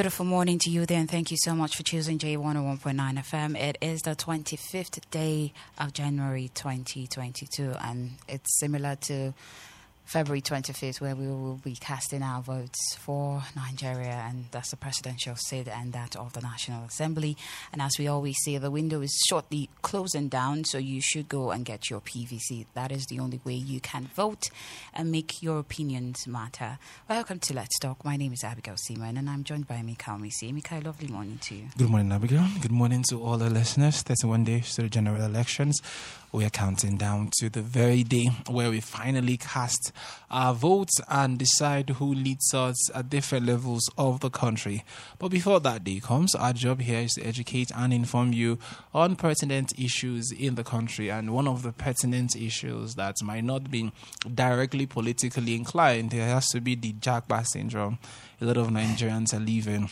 Beautiful morning to you there, and thank you so much for choosing J101.9 FM. It is the 25th day of January 2022, and it's similar to February 25th, where we will be casting our votes for Nigeria, and that's the presidential seat and that of the National Assembly. And as we always say, the window is shortly closing down, so you should go and get your PVC. That is the only way you can vote and make your opinions matter. Welcome to Let's Talk. My name is Abigail Seaman, and I'm joined by Mikhail Misi. Mikhail, lovely morning to you. Good morning, Abigail. Good morning to all the listeners. 31 days to the general elections. We are counting down to the very day where we finally cast our votes and decide who leads us at different levels of the country. But before that day comes, our job here is to educate and inform you on pertinent issues in the country. And one of the pertinent issues that might not be directly politically inclined, it has to be the Japa syndrome. A lot of Nigerians are leaving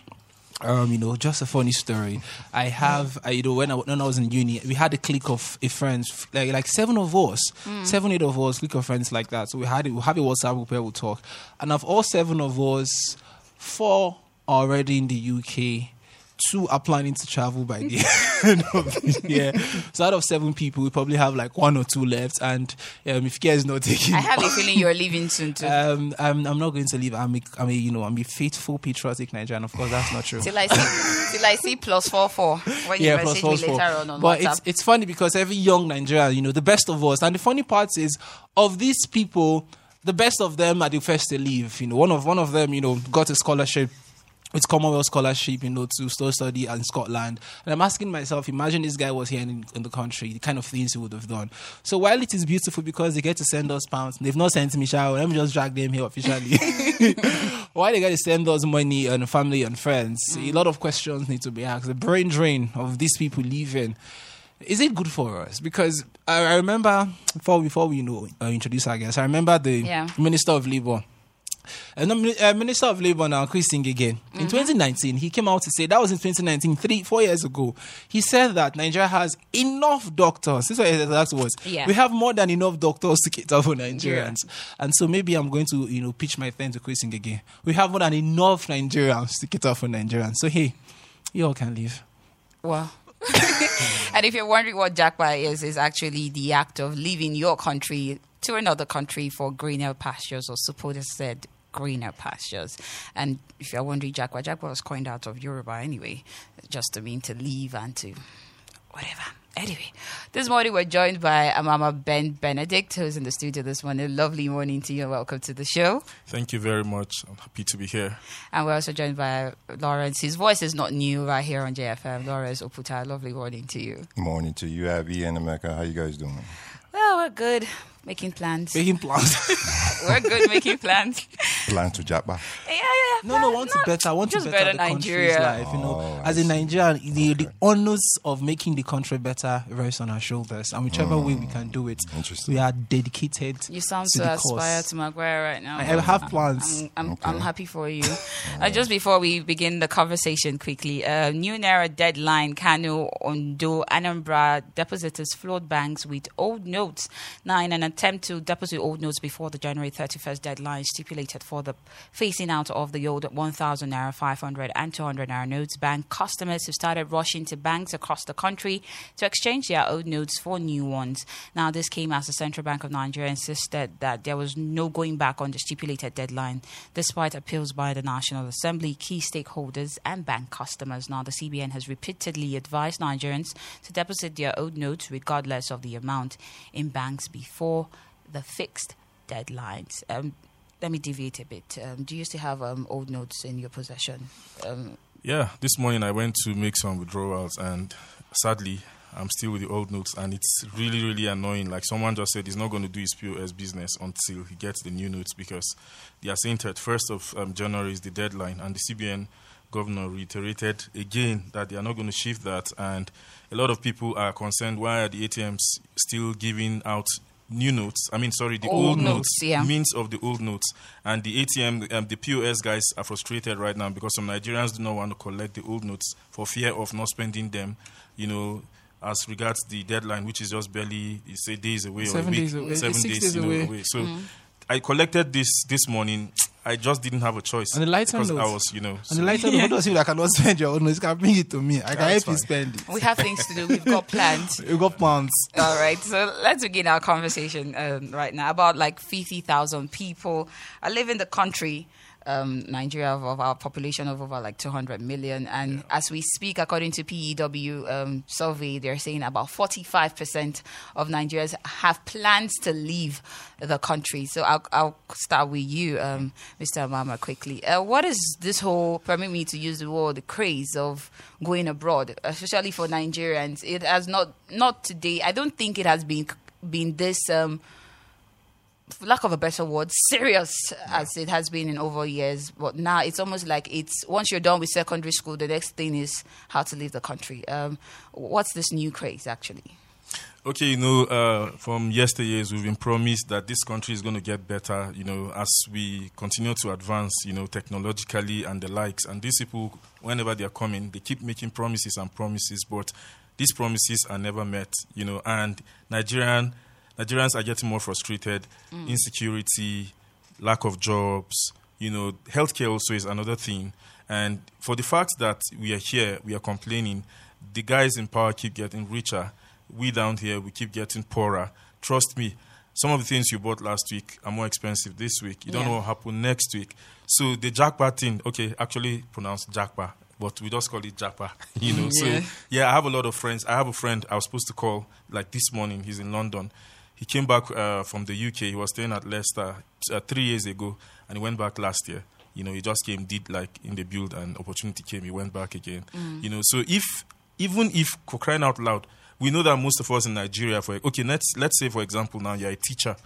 um, you know, just a funny story. I have, uh, you know, when I, when I was in uni, we had a clique of uh, friends, like like seven of us, seven eight of us, clique of friends like that. So we had it, we have a WhatsApp group where we talk, and of all seven of us, four are already in the UK. Two are planning to travel by the end of the year. So out of seven people, we probably have like one or two left. And um, if care is not taking, I have a feeling you're leaving soon, too. um, I'm, I'm not going to leave. I'm a, I'm a, you know, I'm a faithful patriotic Nigerian. Of course, that's not true. till I see, till I see plus four four when you yeah, message plus me later four. on on But WhatsApp. it's it's funny because every young Nigerian, you know, the best of us, and the funny part is, of these people, the best of them are the first to leave. You know, one of one of them, you know, got a scholarship. It's Commonwealth scholarship, you know, to still study in Scotland. And I'm asking myself, imagine this guy was here in, in the country, the kind of things he would have done. So while it is beautiful because they get to send us pounds, they've not sent me shower, let me just drag them here officially. Why they got to send us money and family and friends? A lot of questions need to be asked. The brain drain of these people leaving. Is it good for us? Because I, I remember before before we you know uh, introduce our guests, I remember the Yeah. Minister of Labour. And the uh, Minister of Labour now, Chris Ngige, Mm-hmm. in 2019, he came out to say that was in 2019, three, four years ago. He said that Nigeria has enough doctors. This is what exact words. Yeah. We have more than enough doctors to cater for Nigerians. And so maybe I'm going to, you know, pitch my thing to Chris again. We have more than enough Nigerians to cater for Nigerians. So hey, you all can leave. Wow. and if you're wondering what Japa is, is actually the act of leaving your country to another country for greener pastures, or supporters said greener pastures. And if you're wondering, japa, japa was coined out of Yoruba anyway, just to mean to leave and to whatever. Anyway, this morning we're joined by Amama Ben Benedict, who's in the studio this morning. Lovely morning to you and welcome to the show. Thank you very much. I'm happy to be here. And we're also joined by Lawrence. His voice is not new right here on JFM. Lawrence Oputa, lovely morning to you. Morning to you, Abby and America. How you guys doing? Well, we're good. Making plans. Making plans. we're good making plans. Plan to Japa. Yeah, yeah, yeah. No, no, I want to better. I want to better, better the country's life. You know, Oh, as a. Nigerian, the, the honors of making the country better rests on our shoulders, and whichever way we can do it, we are dedicated. You sound to so the aspired cause. to Maguire right now. I have plans. I'm, I'm, Okay. I'm happy for you. uh, just before we begin the conversation quickly, uh, new Naira deadline, Kano, Ondo, Anambra depositors flood banks with old notes. Now, in an attempt to deposit old notes before the January 31st deadline stipulated for the phasing out of the old 1,000 Naira, 500 and 200 Naira notes, bank customers have started rushing to banks across the country to exchange their old notes for new ones. Now, this came as the Central Bank of Nigeria insisted that there was no going back on the stipulated deadline, despite appeals by the National Assembly, key stakeholders, and bank customers. Now, the CBN has repeatedly advised Nigerians to deposit their old notes, regardless of the amount, in banks before the fixed deadlines. Um, let me deviate a bit. Um, do you still have um, old notes in your possession? Um, Yeah, this morning I went to make some withdrawals, and sadly, I'm still with the old notes, and it's really, really annoying. Like someone just said, he's not going to do his POS business until he gets the new notes because they are saying that first of um, January is the deadline, and the CBN governor reiterated again that they are not going to shift that, and a lot of people are concerned why are the ATMs still giving out new notes. I mean, sorry, the Old old, notes, notes, yeah. means of the old notes, and the ATM, um, the POS guys are frustrated right now because some Nigerians do not want to collect the old notes for fear of not spending them. You know. As regards the deadline, which is just barely, a days away or a Seven week, days away. seven days, days you know, away. away. So I collected this this morning. I just didn't have a choice And the lighter because I was, you know, And so- the lighter note, those people that cannot spend your own notes, can bring it to me. I can That's help you spend it. We have things to do. We've got plans. You got plans. All right, so let's begin our conversation um, right now. About like 50,000 people I live in the country, um, Nigeria, of, our population of over like 200 million. And as we speak, according to PEW um, survey, they're saying about 45% of Nigerians have plans to leave the country. So I'll, I'll start with you, um, Mr. Mama, quickly. Uh, what is this whole, permit me to use the word, the craze of going abroad, especially for Nigerians? It has not, not today. I don't think it has been been this. Um, for lack of a better word, serious as it has been in over years. But now it's almost like it's once you're done with secondary school, the next thing is how to leave the country. Um, what's this new craze actually? Okay, you know, uh, from yesteryears, we've been promised that this country is going to get better, you know, as we continue to advance, you know, technologically and the likes. And these people, whenever they are coming, they keep making promises and promises, but these promises are never met, you know. And Nigerian Nigerians are getting more frustrated. Mm. Insecurity, lack of jobs, you know, healthcare also is another thing. And for the fact that we are here, we are complaining, the guys in power keep getting richer. We down here, we keep getting poorer. Trust me, some of the things you bought last week are more expensive this week. You don't Yeah. know what will happen next week. So the jackpot thing, okay, actually pronounced jackpot, but we just call it japa, you know. Yeah. So yeah, I have a lot of friends. I have a friend I was supposed to call like this morning. He's in London. He came back uh, from the UK. He was staying at Leicester uh, three years ago, and he went back last year. You know, he just came, did like in the build, and opportunity came. He went back again. You know, so if even if crying out loud, we know that most of us in Nigeria, for okay, let's let's say for example now you're a teacher.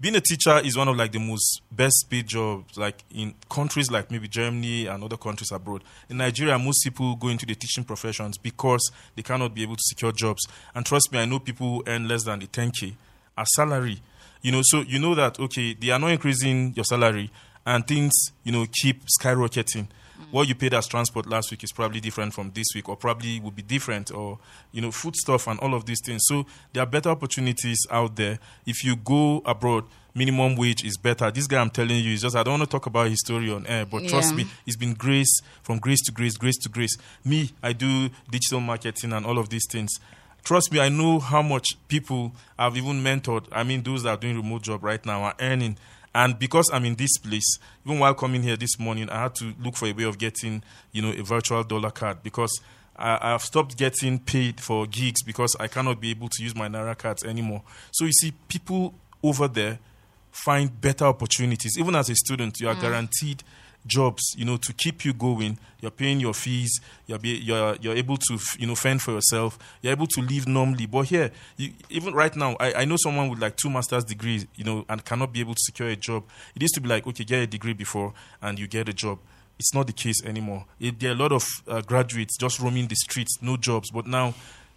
Being a teacher is one of like the most best paid jobs, like in countries like maybe Germany and other countries abroad. In Nigeria, most people go into the teaching professions because they cannot be able to secure jobs. And trust me, I know people who earn less than the 10k as salary. You know, so you know that okay, they are not increasing your salary, and things you know keep skyrocketing. What you paid as transport last week is probably different from this week, or probably will be different, or you know, food stuff and all of these things. So there are better opportunities out there. If you go abroad, minimum wage is better. This guy I'm telling you is just I don't want to talk about his story on air, but trust me, it's been grace from grace to grace, grace to grace. Me, I do digital marketing and all of these things. Trust me, I know how much people I've even mentored. I mean, those that are doing remote job right now are earning. And because I'm in this place, even while coming here this morning, I had to look for a way of getting, you know, a virtual dollar card because I, I've stopped getting paid for gigs because I cannot be able to use my Naira cards anymore. So you see, people over there find better opportunities. Even as a student, you are mm. guaranteed jobs, you know, to keep you going. You're paying your fees. You're be, you're you're able to you know fend for yourself. You're able to live normally. But here, you, even right now, I, I know someone with like two master's degrees, you know, and cannot be able to secure a job. It used to be like, okay, get a degree before and you get a job. It's not the case anymore. It, there are a lot of uh, graduates just roaming the streets, no jobs. But now,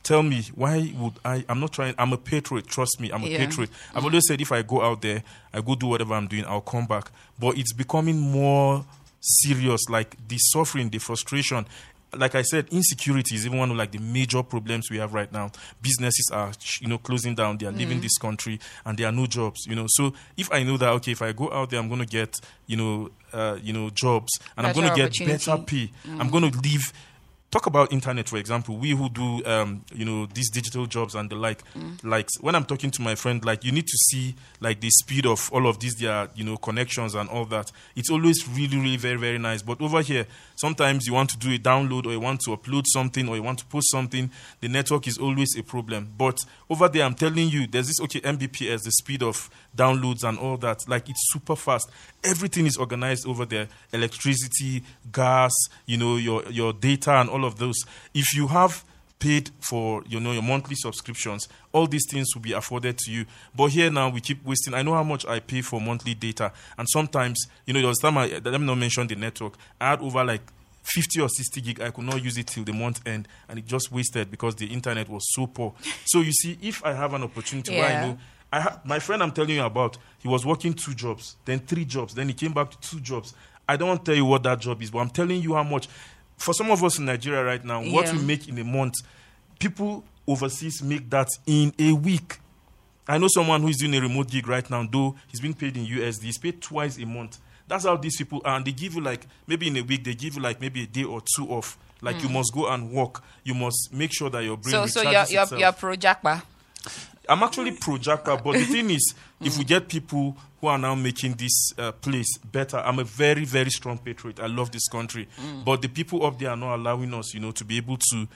tell me, why would I? I'm not trying. I'm a patriot. Trust me, I'm a Yeah. patriot. I've always said if I go out there, I go do whatever I'm doing, I'll come back. But it's becoming more serious, like the suffering, the frustration. Like I said, insecurity is even one of like the major problems we have right now. Businesses are, you know, closing down. They are leaving this country, and there are no jobs. You know, so if I know that, okay, if I go out there, I'm going to get, you know, uh, you know, jobs, and I'm going to get better pay. I'm going to leave talk about internet for example. We who do um, you know these digital jobs and the like like when i'm talking to my friend like you need to see like the speed of all of these their you know connections and all that. It's always really really very very nice. But over here sometimes you want to do a download or you want to upload something or you want to post something the network is always a problem. But over there i'm telling you there's this okay mbps the speed of downloads and all that like it's super fast. Everything is organized over there. Electricity gas you know your your data and all of those. If you have paid for you know your monthly subscriptions all these things will be afforded to you. But here now we keep wasting i know how much i pay for monthly data. And sometimes you know there was time i let me not mention the network. I had over like 50 or 60 gig. I could not use it till the month end and it just wasted because the internet was so poor. So you see if i have an opportunity where i know I ha- my friend I'm telling you about, he was working two jobs, then three jobs, then he came back to two jobs. I don't want to tell you what that job is, but I'm telling you how much. For some of us in Nigeria right now, what Yeah. we make in a month, people overseas make that in a week. I know someone who is doing a remote gig right now, though he's being paid in USD. He's paid twice a month. That's how these people are. And they give you like, maybe in a week, they give you like maybe a day or two off. Like you mm. must go and work. You must make sure that your brain. So, so recharges you're, you're, itself. you're pro Japa. I'm actually pro Japa, but the thing is, if we get people who are now making this uh, place better, I'm a very, very strong patriot. I love this country, but the people up there are not allowing us, you know, to be able to.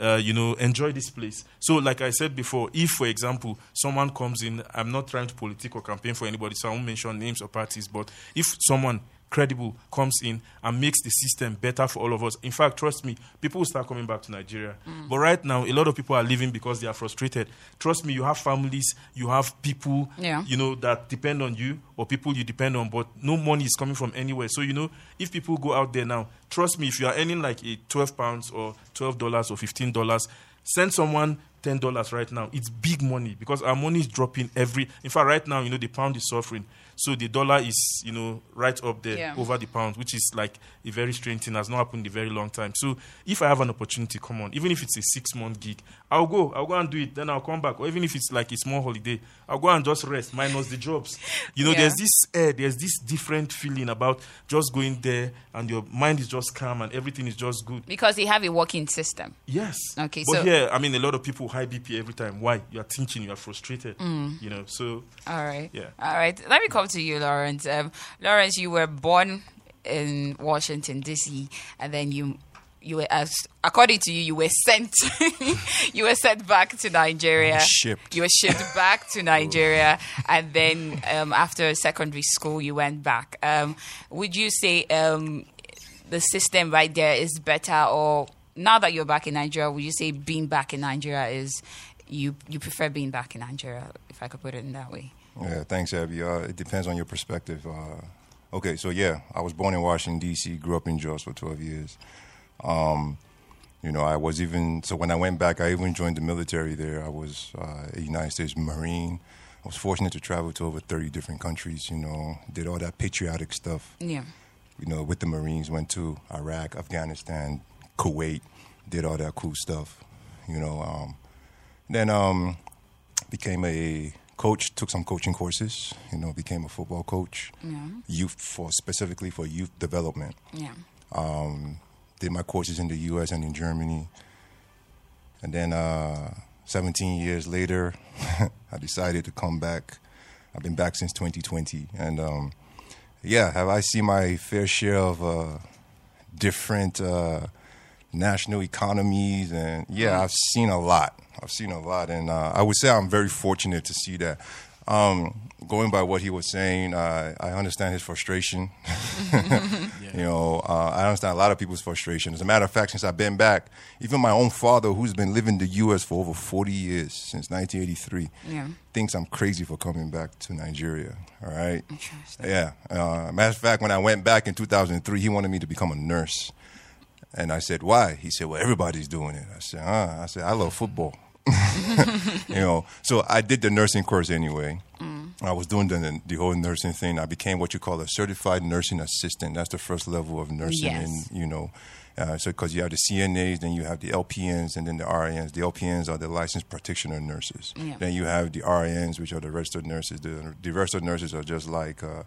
Uh, you know, enjoy this place. So, like I said before, if, for example, someone comes in, I'm not trying to politic or campaign for anybody, so I won't mention names or parties. But if someone credible comes in and makes the system better for all of us. In fact, trust me, people will start coming back to Nigeria. Mm. But right now, a lot of people are leaving because they are frustrated. Trust me, you have families, you have people, Yeah. you know, that depend on you or people you depend on, but no money is coming from anywhere. So, you know, if people go out there now, trust me, if you are earning like a 12 pounds or $12 or $15, send someone $10 right now. It's big money because our money is dropping every. In fact, right now, you know, the pound is suffering. So the dollar is, you know, right up there Yeah. over the pound, which is like a very strange thing. Has not happened in a very long time. So if I have an opportunity, come on, even if it's a six month gig, I'll go. I'll go and do it. Then I'll come back. Or even if it's like a small holiday, I'll go and just rest, minus the jobs. You know, Yeah. there's this air, there's this different feeling about just going there and your mind is just calm and everything is just good. Because they have a working system. Yes. Okay, But so- here, I mean, a lot of people high BP every time. Why? You are thinking, you are frustrated. Mm. You know, so All right. Yeah. All right. Let me come to you, Lawrence. Um, Lawrence, you were born in Washington D.C. and then you you were as according to you you were sent you were sent back to Nigeria. Shipped. You were shipped back to Nigeria, and then um, after secondary school you went back. Um, would you say um, the system right there is better, or now that you're back in Nigeria, would you say being back in Nigeria is you you prefer being back in Nigeria, if I could put it in that way? Yeah, thanks, Abby. Uh, it depends on your perspective. Uh, okay, so yeah, I was born in Washington D.C., grew up in Jos for 12 years. Um, you know, I was even so when I went back, I even joined the military there. I was uh, a United States Marine. I was fortunate to travel to over 30 different countries. You know, did all that patriotic stuff. Yeah. You know, with the Marines, went to Iraq, Afghanistan, Kuwait, did all that cool stuff. You know, um, then um, became a coach, took some coaching courses. You know, became a football coach, Yeah. youth for specifically for youth development. Yeah. Um, did my courses in the U.S. and in Germany, and then uh, 17 years later, I decided to come back. I've been back since 2020, and um, yeah, have I seen my fair share of uh, different uh, national economies, and yeah, I've seen a lot. I've seen a lot, and uh, I would say I'm very fortunate to see that. Um, going by what he was saying, uh, I understand his frustration. You know, uh, I understand a lot of people's frustration. As a matter of fact, since I've been back, even my own father, who's been living in the U.S. for over 40 years, since 1983, Yeah. thinks I'm crazy for coming back to Nigeria. All right. Yeah. Uh, matter of fact, when I went back in 2003, he wanted me to become a nurse. And I said, why? He said, well, everybody's doing it. I said, ah. I said, I love football. you know, so I did the nursing course anyway. I was doing the, the whole nursing thing. I became what you call a certified nursing assistant. That's the first level of nursing. Yes. And, you know, uh, so because you have the CNAs, then you have the LPNs, and then the RNs. The LPNs are the licensed practitioner nurses. Yeah. Then you have the RNs, which are the registered nurses. The, the registered nurses are just like uh,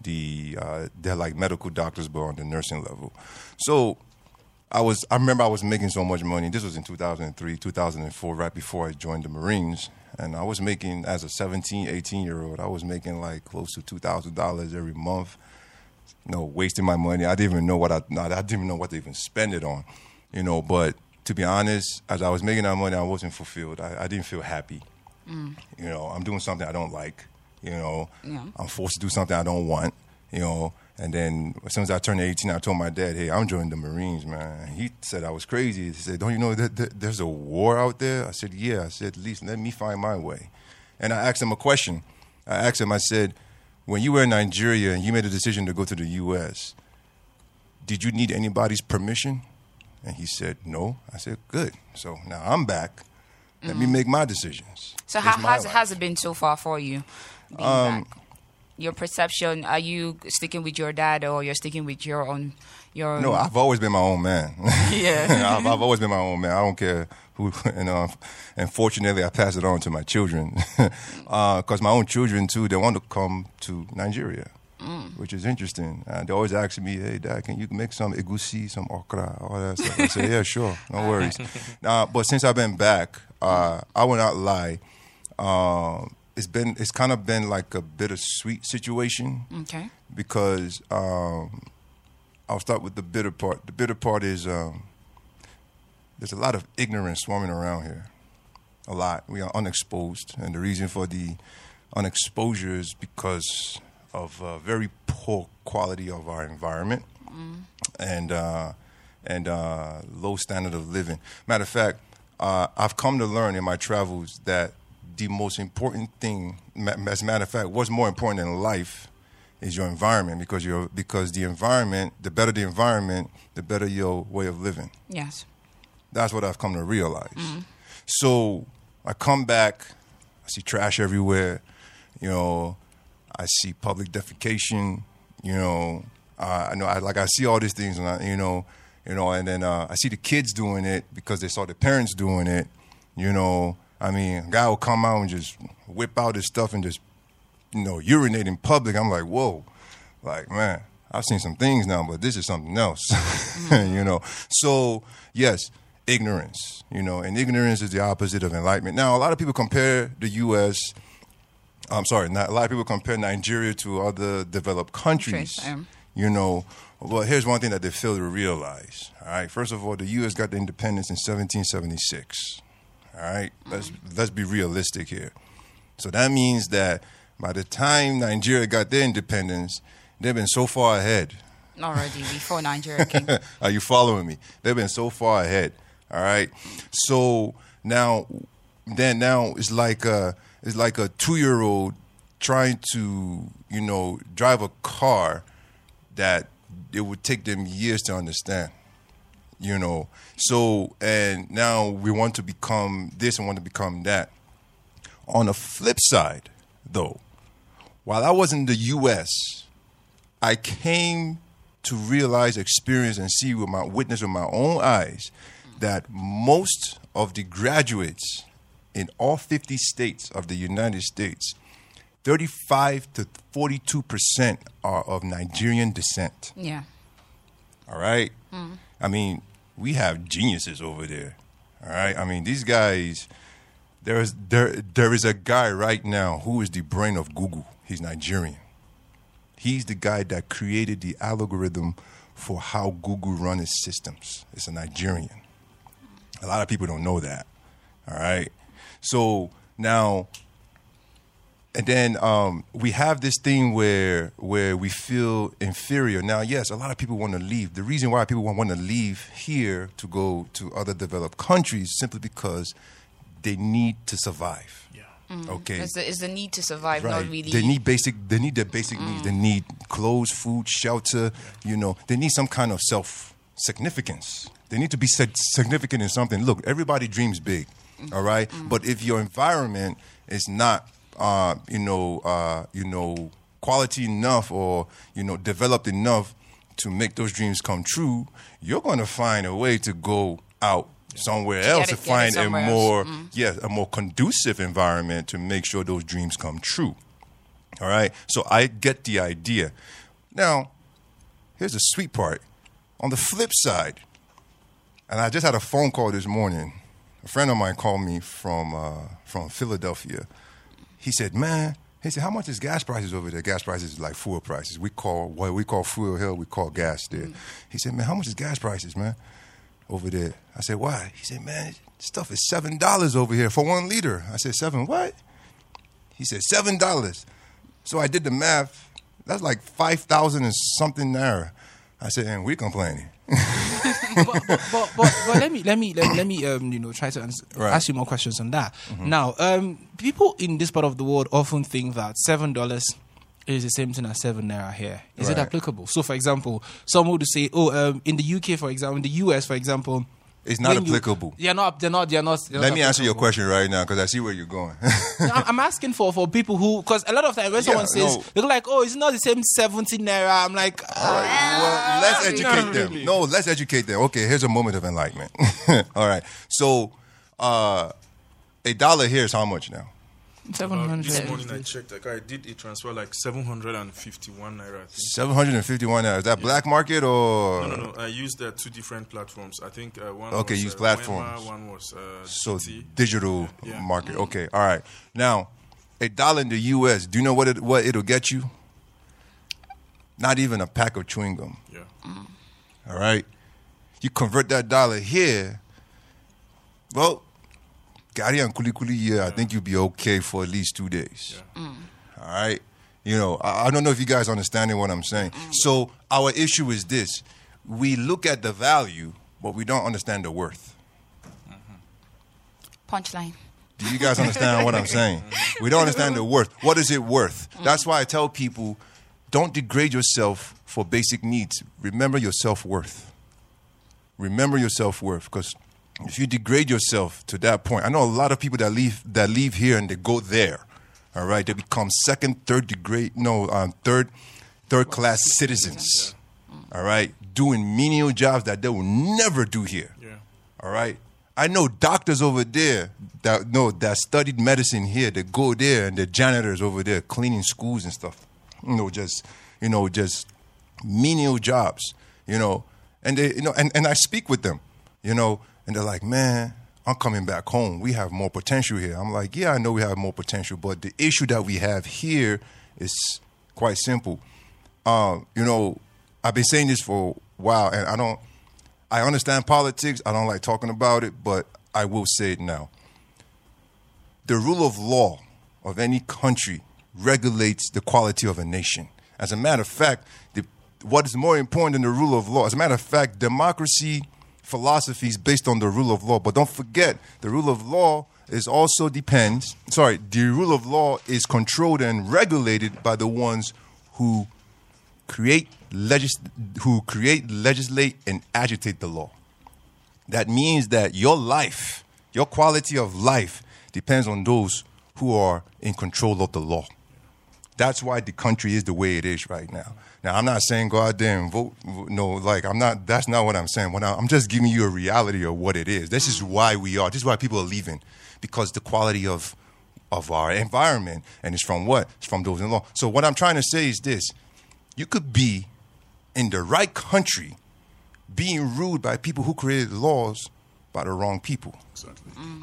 the uh, they're like medical doctors, but on the nursing level. So I was I remember I was making so much money. This was in 2003, 2004, right before I joined the Marines. And I was making as a 17, 18 year old, I was making like close to $2,000 every month. You know, wasting my money. I didn't even know what I I didn't even know what to even spend it on. You know, but to be honest, as I was making that money, I wasn't fulfilled. I, I didn't feel happy. Mm. You know, I'm doing something I don't like. You know, Yeah. I'm forced to do something I don't want. you know. And then as soon as I turned 18, I told my dad, "Hey, I'm joining the Marines, man." He said I was crazy. He said, "Don't you know that, that there's a war out there?" I said, "Yeah." I said, "At least let me find my way." And I asked him a question. I asked him. I said, "When you were in Nigeria and you made a decision to go to the U.S., did you need anybody's permission?" And he said, "No." I said, "Good. So now I'm back. Let me make my decisions." So It's how has, life. it been so far for you? Being Um, back? Your perception? Are you sticking with your dad, or you're sticking with your own? Your No, I've always been my own man. Yeah. I've, I've always been my own man. I don't care who, and uh, and fortunately, I pass it on to my children because my own children too. They want to come to Nigeria, which is interesting. Uh, they always ask me, "Hey, Dad, can you make some egusi, some okra, all that stuff?" I say, "Yeah, sure, no worries." uh, but since I've been back, uh, I will not lie. Um, it's been it's kind of been like a bittersweet situation okay. because um, I'll start with the bitter part. The bitter part is um, there's a lot of ignorance swarming around here. A lot. We are unexposed, and the reason for the unexposure is because of uh, very poor quality of our environment and uh, and uh, low standard of living. Matter of fact, uh, I've come to learn in my travels that the most important thing, as a matter of fact, what's more important in life is your environment because your because the environment, the better the environment, the better your way of living. Yes. That's what I've come to realize. So I come back, I see trash everywhere. You know, I see public defecation. You know, uh, I know, I, like I see all these things, and I, you know, you know, and then uh, I see the kids doing it because they saw their parents doing it. You know, I mean, a guy will come out and just whip out his stuff and just, you know, urinate in public. I'm like, whoa, like man, I've seen some things now, but this is something else. you know, so yes, ignorance. You know, and ignorance is the opposite of enlightenment. Now, a lot of people compare the U.S. I'm sorry, not, a lot of people compare Nigeria to other developed countries. Countries, um. You know, well, here's one thing that they fail to realize. All right, first of all, the U.S. got the independence in 1776. All right, let's let's be realistic here. So that means that by the time Nigeria got their independence, they've been so far ahead. Already before Nigeria came. Are you following me? They've been so far ahead. All right. So now, then now it's like a it's like a two year old trying to you know drive a car that it would take them years to understand. You know. So and now we want to become this and want to become that. On the flip side, though, while I was in the U.S. I came to realize, experience, and see with my witness with my own eyes that most of the graduates in all 50 states of the United States, 35 to 42 percent are of Nigerian descent. yeah. All right. Mm. I mean, we have geniuses over there. All right. I mean, these guys. There is there there is a guy right now who is the brain of Google. He's Nigerian. He's the guy that created the algorithm for how Google runs its systems. It's a Nigerian. A lot of people don't know that. All right. So now and then um, we have this thing where where we feel inferior. Now, yes, a lot of people want to leave. The reason why people want to leave here to go to other developed countries simply because they need to survive. Yeah. Mm-hmm. Okay. It's the, it's the need to survive, not really. They need basic. They need their basic needs. They mm. need clothes, food, shelter. You know, they need some kind of self significance. They need to be significant in something. Look, everybody dreams big, mm. all right? Mm. But if your environment is not, uh, you know, uh, you know, quality enough or you know, developed enough to make those dreams come true, you're going to find a way to go out somewhere Get else it- to find a more yes, a more conducive environment to make sure those dreams come true. All right. So I get the idea. Now, here's the sweet part. On the flip side, and I just had a phone call this morning. A friend of mine called me from uh, from Philadelphia. He said, "Man." He said, "How much is gas prices over there? Gas prices is like fuel prices. We call what we call fuel here, we call gas there." Mm. He said, "Man, how much is gas prices, man, over there?" I said, "Why?" He said, "Man, stuff is seven dollars over here for one liter." I said, seven what?" He said, seven dollars. So I did the math. That's like five thousand and something naira. I said, and we complaining. but, but, but, but, let me let me let me, let me um, you know try to ans- Right. ask you more questions on that. Now, um, people in this part of the world often think that seven dollars is the same thing as seven naira here. Is it applicable? So, for example, some would say, oh, um, in the UK, for example, in the US, for example, It's not when you- applicable. They're not. They're not. They're not. they're Let not me answer your question right now because I see where you're going. No, I'm I'm asking for for people who because a lot of times when Yeah, someone says no. they're like, oh, it's not the same 17 naira. I'm like, All right. Well, let's educate them. really. No, let's educate them. Okay, here's a moment of enlightenment. All right. So, uh, a dollar here is how much now? Seven Uh, this morning I checked. Like I did a transfer like 751 naira. I think. 751 now. Is that black market or? No, no, no. I used uh, two different platforms. I think uh, one. Okay, was, use uh, platforms. Wema, one was uh, So GT. digital Yeah. market. Okay. All right. Now, a dollar in the U.S. Do you know what it what it'll get you? Not even a pack of chewing gum. Yeah. All right. You convert that dollar here. Well, Garri and Kuli Kuli, yeah, I think you'll be okay for at least two days. Mm. All right. You know, I, I don't know if you guys understanding what I'm saying. Mm. So our issue is this: we look at the value, but we don't understand the worth. Mm-hmm. Punchline. Do you guys understand what I'm saying? Mm-hmm. We don't understand the worth. What is it worth? Mm. That's why I tell people don't degrade yourself for basic needs. Remember your self worth. Remember your self worth because if you degrade yourself to that point, I know a lot of people that leave that leave here and they go there. All right, they become second, third degree, no, um, third, third class citizens. All right, doing menial jobs that they will never do here. Yeah. All right. I know doctors over there that no that studied medicine here that go there and the janitors over there cleaning schools and stuff. You know, just you know, just menial jobs. You know, and they you know, and, and I speak with them. You know, and they're like, man. I'm coming back home. We have more potential here. I'm like, yeah, I know we have more potential, but the issue that we have here is quite simple. Um, you know, I've been saying this for a while, and I don't. I understand politics. I don't like talking about it, but I will say it now. The rule of law of any country regulates the quality of a nation. As a matter of fact, the, what is more important than the rule of law? As a matter of fact, democracy philosophy is based on the rule of law. But don't forget, the rule of law is also depends. Sorry, the rule of law is controlled and regulated by the ones who create legis- who create, legislate, and agitate the law. That means that your life, your quality of life, depends on those who are in control of the law. That's why the country is the way it is right now. Now, I'm not saying go out there and vote. No, like I'm not. That's not what I'm saying. What I- I'm just giving you a reality of what it is. This is mm. why we are. This is why people are leaving, because the quality of of our environment, and it's from what? It's from those in law. So what I'm trying to say is this: you could be in the right country, being ruled by people who created laws by the wrong people. Exactly. Mm.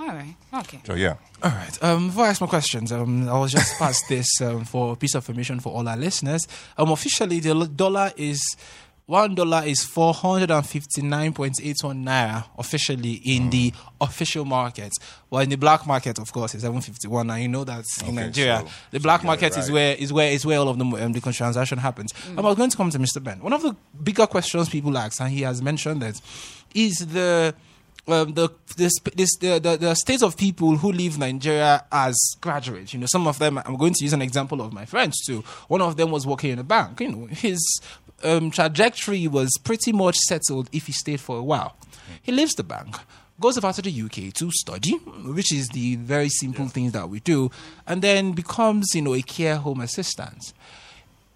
All right. Okay. So yeah. All right. Um, before I ask my questions, um, I was just pass this um, for a piece of information for all our listeners. Um, officially, the dollar is one dollar is four hundred and fifty nine point eight one naira officially in the official market. Well, in the black market, of course, it's seven fifty one. Now you know that in Nigeria, so- the black you got it market is where is where is where all of the um, the transaction happens. Um, I was going to come to Mr. Ben. One of the bigger questions people ask, and he has mentioned that, is the um, the the, this, the, the the state of people who leave Nigeria as graduates. You know, some of them. I'm going to use an example of my friends too. One of them was working in a bank. You know, his um, trajectory was pretty much settled if he stayed for a while. He leaves the bank. Goes over to the UK to study, which is the very simple things that we do, and then becomes, you know, a care home assistant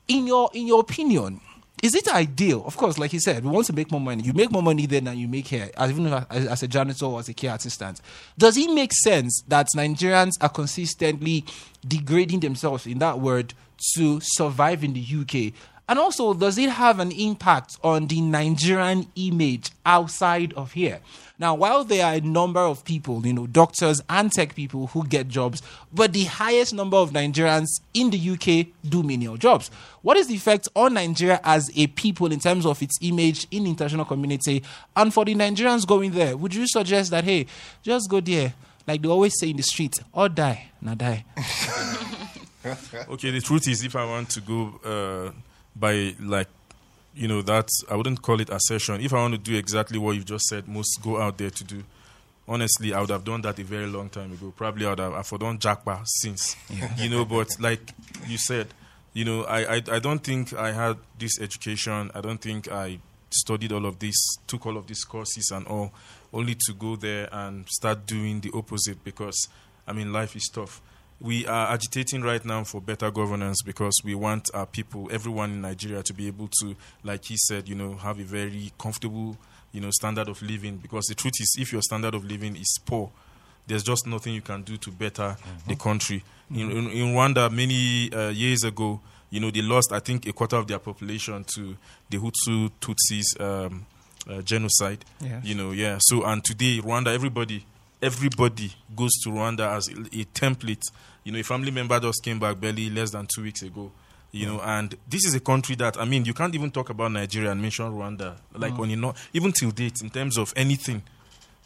in your in your opinion, is it ideal? Of course, like you said, we want to make more money. You make more money there than you make here, even as a janitor or as a care assistant. Does it make sense that Nigerians are consistently degrading themselves in that word to survive in the UK? And also, does it have an impact on the Nigerian image outside of here? Now, while there are a number of people, you know, doctors and tech people who get jobs, but the highest number of Nigerians in the UK do menial jobs. What is the effect on Nigeria as a people in terms of its image in the international community? And for the Nigerians going there, would you suggest that, hey, just go there, like they always say in the street, or die, now die? okay, the truth is, if I want to go uh, by like, you know, that I wouldn't call it assertion. If I want to do exactly what you've just said, most go out there to do. Honestly, I would have done that a very long time ago. Probably I would have I've done japa since, you know. But like you said, you know, I, I I don't think I had this education. I don't think I studied all of this, took all of these courses and all, only to go there and start doing the opposite because, I mean, life is tough. We are agitating right now for better governance because we want our people, everyone in Nigeria, to be able to, like he said, you know, have a very comfortable, you know, standard of living. Because the truth is, if your standard of living is poor, there's just nothing you can do to better the country. In, in, in Rwanda, many uh, years ago, you know, they lost, I think, a quarter of their population to the Hutu Tutsis um, uh, genocide. Yes. You know, yeah. So, and today, Rwanda, everybody, everybody goes to Rwanda as a template. You know, a family member just came back barely less than two weeks ago. You know, and this is a country that I mean, you can't even talk about Nigeria and mention Rwanda, like when you know, even till date, in terms of anything.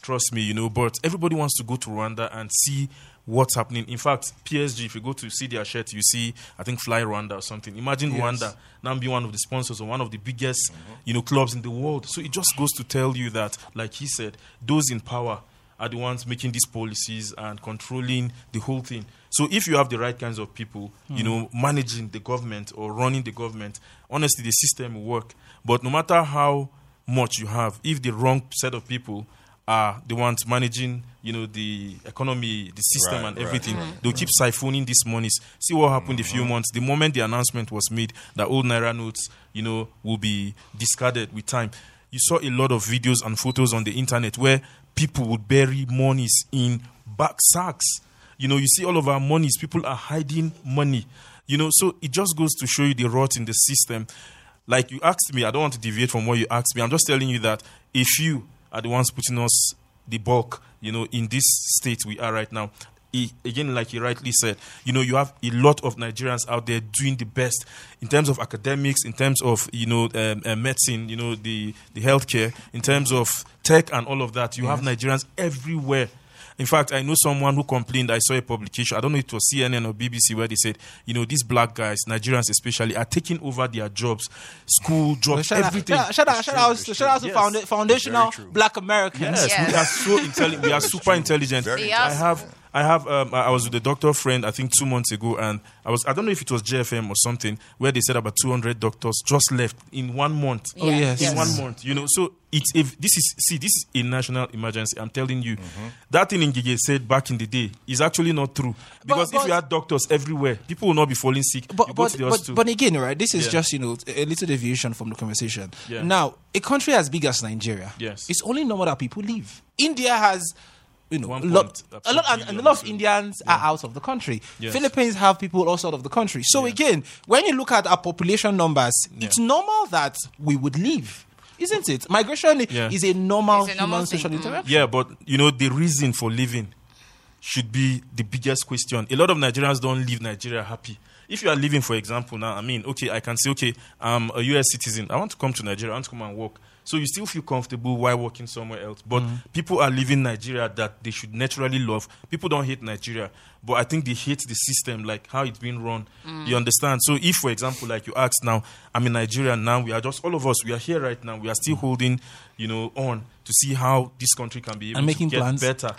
Trust me, you know. But everybody wants to go to Rwanda and see what's happening. In fact, PSG, if you go to see their shirt, you see, I think, Fly Rwanda or something. Imagine Rwanda now being one of the sponsors or one of the biggest, mm-hmm. you know, clubs in the world. So it just goes to tell you that, like he said, those in power are the ones making these policies and controlling the whole thing. So if you have the right kinds of people, you hmm. know, managing the government or running the government, honestly, the system will work. But no matter how much you have, if the wrong set of people are the ones managing, you know, the economy, the system, Right, and right, everything, they'll keep siphoning these monies. See what happened a few mm-hmm. months. The moment the announcement was made that old naira notes, you know, will be discarded with time. You saw a lot of videos and photos on the internet where people would bury monies in back sacks. You know, you see all of our monies, people are hiding money. You know, so it just goes to show you the rot in the system. Like you asked me, I don't want to deviate from what you asked me. I'm just telling you that if you are the ones putting us the bulk, you know, in this state we are right now. he- again, like you rightly said, you know, you have a lot of Nigerians out there doing the best in terms of academics, in terms of you know um, uh, medicine, you know the the healthcare, in terms of tech and all of that. You have Nigerians everywhere. In fact, I know someone who complained. I saw a publication. I don't know if it was CNN or BBC where they said, you know, these black guys, Nigerians especially, are taking over their jobs, school jobs, shout, out, everything. shout, out, shout out, shout out, shout out to true. Yes. foundational black Americans. Yes, Yes. we are so intelligent. We are super intelligent. I have, I have, um, I I was with a doctor friend I think two months ago, and I was, I don't know if it was JFM or something, where they said about 200 doctors just left in one month. Oh, yes. In one month, you know. So it's if this is see this is a national emergency. I'm telling you, that thing Ngige said back in the day is actually not true because but- if you had doctors everywhere, people will not be falling sick. But you go but, to the but, but again, right? This is Yeah. just you know a little deviation from the conversation. Yeah. Now, a country as big as Nigeria, Yes. it's only normal that people leave. India has. You know, One a lot, a lot, and, and a lot of billion. Indians are out of the country. Yes. Philippines have people also out of the country. So again, when you look at our population numbers, it's normal that we would leave, isn't it? Migration Yeah. is a normal a normal human thing. social Mm. interaction. Yeah, but you know the reason for living should be the biggest question. A lot of Nigerians don't leave Nigeria happy. If you are living, for example, now, I mean, okay, I can say, okay, I'm a US citizen. I want to come to Nigeria. I want to come and work. So you still feel comfortable while working somewhere else. But mm. people are leaving Nigeria that they should naturally love. People don't hate Nigeria, but I think they hate the system, like how it's being run. Mm. You understand? So if, for example, like you asked now, I'm in Nigeria now. We are just all of us. We are here right now. We are still holding, you know, on to see how this country can be able And making to get plans. better.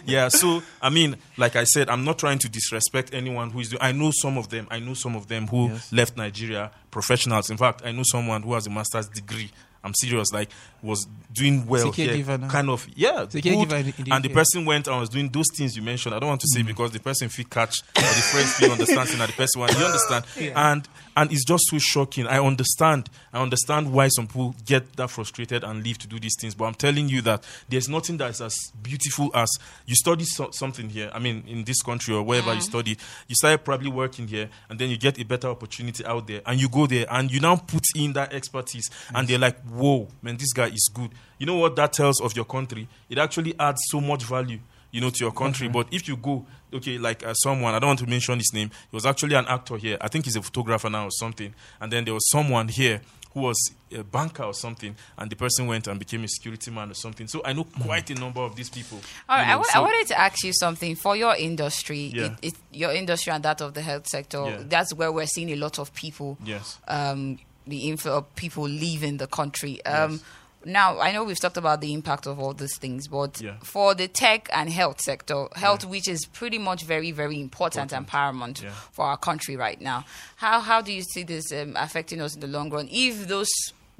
yeah. So I mean, like I said, I'm not trying to disrespect anyone who is. Do- I know some of them. I know some of them who Yes. left Nigeria professionals. In fact, I know someone who has a master's degree. I'm serious. Like was doing well here, caregiver now. kind of yeah. Good. caregiver in- in the and the person went and was doing those things you mentioned. I don't want to Mm. say because the person feel catch or the friend feel understand saying that the person want. You understand? And and it's just so shocking. I understand. I understand why some people get that frustrated and leave to do these things. But I'm telling you that there's nothing that's as beautiful as you study so- something here. I mean, in this country or wherever you study, you start probably working here, and then you get a better opportunity out there, and you go there and you now put in that expertise, and they're like, "Whoa, man, this guy is good." You know what that tells of your country? It actually adds so much value. you know, to your country. But if you go, okay, like uh, someone, I don't want to mention his name, he was actually an actor here. I think he's a photographer now or something. And then there was someone here who was a banker or something, and the person went and became a security man or something. So I know quite a number of these people. All right, you know, I, so- I wanted to ask you something for your industry, Yeah. it, it, your industry and that of the health sector. Yeah. That's where we're seeing a lot of people. Yes. Um, the inflow of people leaving the country. Um, Yes. Now, I know we've talked about the impact of all these things, but Yeah. for the tech and health sector, health, which is pretty much very, very important, and paramount Yeah. for our country right now, how how do you see this um, affecting us in the long run? If those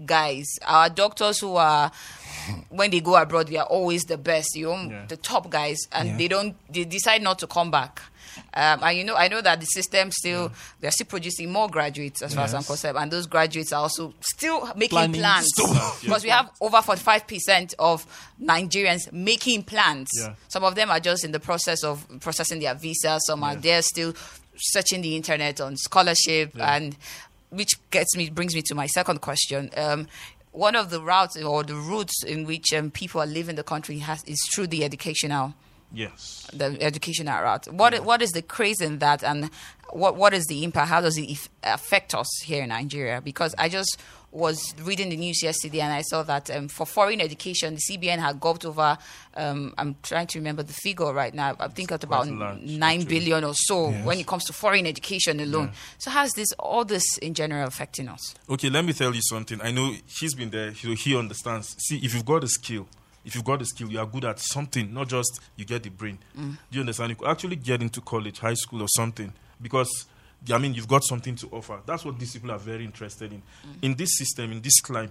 guys, our doctors who are when they go abroad, they are always the best, you know, Yeah. the top guys, and Yeah. they don't, they decide not to come back. Um, and you know, I know that the system still, they're still producing more graduates as far as I'm concerned, and those graduates are also still making Planning plans stuff. because we have over 45% of Nigerians making plans. Yeah. Some of them are just in the process of processing their visa. Some are there still searching the internet on scholarship, and which gets me brings me to my second question. Um, one of the routes or the routes in which um, people are leaving the country has is through the educational Yes. the educational route. What what is the craze in that, and what what is the impact? How does it if, affect us here in Nigeria? Because I just was reading the news yesterday, and I saw that um, for foreign education, the CBN had gulped over. Um, I'm trying to remember the figure right now. I think it's about quite large, nine actually. billion or so Yes. when it comes to foreign education alone. Yeah. So how's this all this in general affecting us? Okay, let me tell you something. I know he's been there, he, he understands. See, if you've got a skill, if you've got the skill, you are good at something, not just you get the brain. Mm. Do you understand? You could actually get into college, high school, or something because. I mean, you've got something to offer. That's what these people are very interested in. Mm. In this system, in this climb,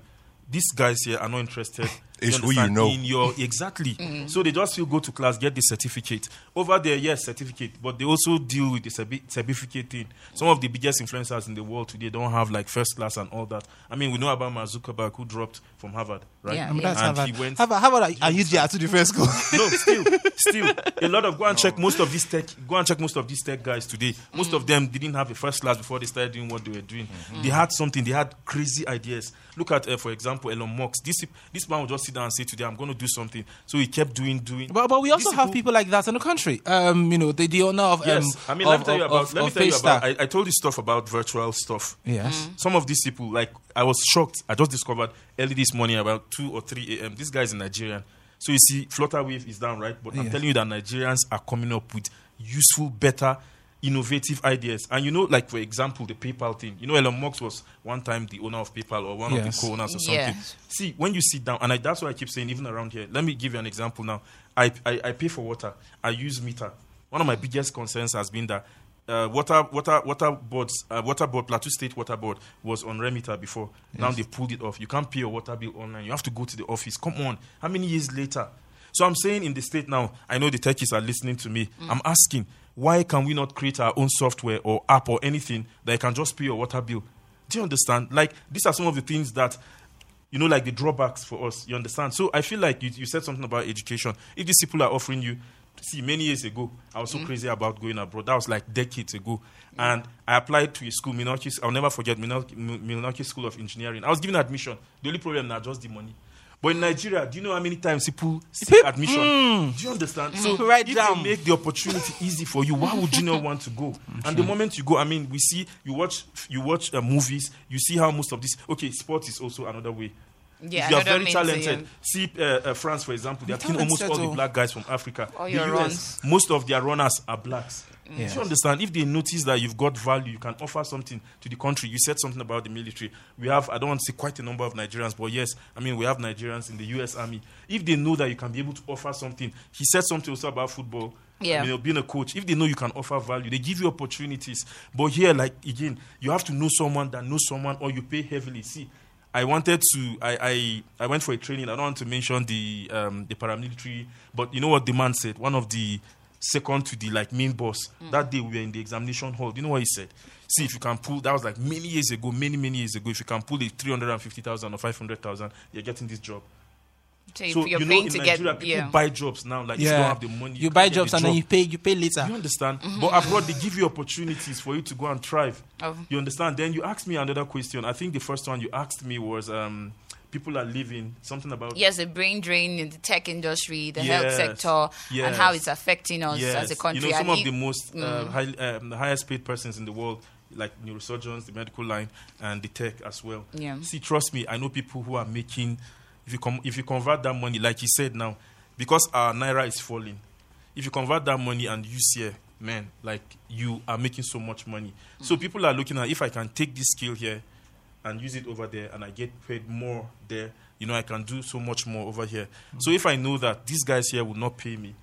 these guys here are not interested. It's who you know. In your exactly. Mm-hmm. So they just feel go to class, get the certificate. Over there, yes, certificate, but they also deal with the certi- certificate thing. Some of the biggest influencers in the world today don't have like first class and all that. I mean, we know about Mark Zuckerberg who dropped from Harvard, right? Yeah, I mean, yeah. that's And Harvard. he went. Harvard, Harvard are, are you there to the first school? no, still, still, a lot of go and check most of these tech. Go and check most of these tech guys today. Most of mm. them didn't have a first class before they started doing what they were doing. Mm-hmm. They had something. They had crazy ideas. Look at, uh, for example, Elon Musk. This this man would just sit down and say today, "I'm going to do something." So he kept doing, doing. But, but we also have people like that in the country. Um, you know, the, the owner of um, Yes, I mean, of, let me tell you of- about. of- let me tell you about. I, I told you stuff about virtual stuff. yes. Some of these people, like, I was shocked. I just discovered early this morning about 2 or 3 a.m. This guy's in Nigerian. So you see, Flutterwave is down, right? But I'm Yes. telling you that Nigerians are coming up with useful, better, innovative ideas. And you know, like, for example, the PayPal thing. You know, Elon Musk was one time the owner of PayPal or one of the co owners or something. Yes. See, when you sit down, and I, that's why I keep saying, even around here, let me give you an example now. I, I, I pay for water, I use meter. One of my biggest concerns has been that uh, water, water, water boards, uh, water board, Plateau State Water Board was on Remita before. Now they pulled it off. You can't pay your water bill online. You have to go to the office. Come on, how many years later? So I'm saying in the state now, I know the techies are listening to me. I'm asking, why can we not create our own software or app or anything that you can just pay your water bill? Do you understand? Like these are some of the things that you know, like the drawbacks for us. You understand? So I feel like you, you said something about education. If these people are offering you, see, many years ago, I was so mm. crazy about going abroad. That was like decades ago. And I applied to a school, Milwaukee, I'll never forget, Milwaukee School of Engineering. I was given admission. The only problem now just the money. But in Nigeria, do you know how many times people seek admission? Do you understand? So Mm. Write if down. they make the opportunity easy for you, why would you not want to go? And the moment you go, I mean, we see you watch you watch uh, movies, you see how most of this. Okay, sport is also another way. Yeah, if you are very talented. yeah. See uh, uh, France, for example, they are taking almost all the oh. black guys from Africa. All the your US, runs. most of their runners are blacks. Yes. Do you understand? If they notice that you've got value, you can offer something to the country. You said something about the military. We have, I don't want to say quite a number of Nigerians, but yes, I mean, we have Nigerians in the US Army. If they know that you can be able to offer something, he said something also about football. Yeah. You know, being a coach, if they know you can offer value, they give you opportunities. But here, like again, you have to know someone that knows someone, or you pay heavily. See, I wanted to, I, I, I went for a training. I don't want to mention the, um, the paramilitary, but you know what the man said. One of the second to the like main boss that day we were in the examination hall. Do you know what he said? See if you can pull. That was like many years ago, many many years ago. If you can pull the three hundred and fifty thousand or five hundred thousand, you're getting this job. So, you- So you're you know, paying in to Nigeria, get people yeah. buy jobs now. Like if you don't have the money, You can't buy get the jobs and then you pay you pay later. You understand? But abroad, they give you opportunities for you to go and thrive. Oh. You understand? Then you asked me another question. I think the first one you asked me was um, people are living. Something about Yes, the brain drain in the tech industry, the health sector, yes. and how it's affecting us yes. as a country. You know, some And of the most uh, high, um, the highest paid persons in the world, like neurosurgeons, the medical line, and the tech as well. Yeah. See, trust me, I know people who are making. If you com- if you convert that money, like you said now, because our naira is falling, if you convert that money and use here, man, like you are making so much money. So people are looking at if I can take this skill here and use it over there and I get paid more there, you know, I can do so much more over here. Mm. So if I know that these guys here will not pay me,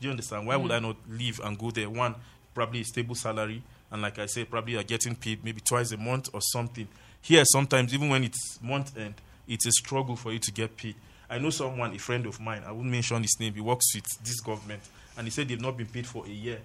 do you understand? Why would mm. I not leave and go there? One, probably a stable salary, and like I said, probably are getting paid maybe twice a month or something. Here, sometimes even when it's month end, it's a struggle for you to get paid. I know someone, a friend of mine, I won't mention his name. He works with this government, and he said they've not been paid for a year.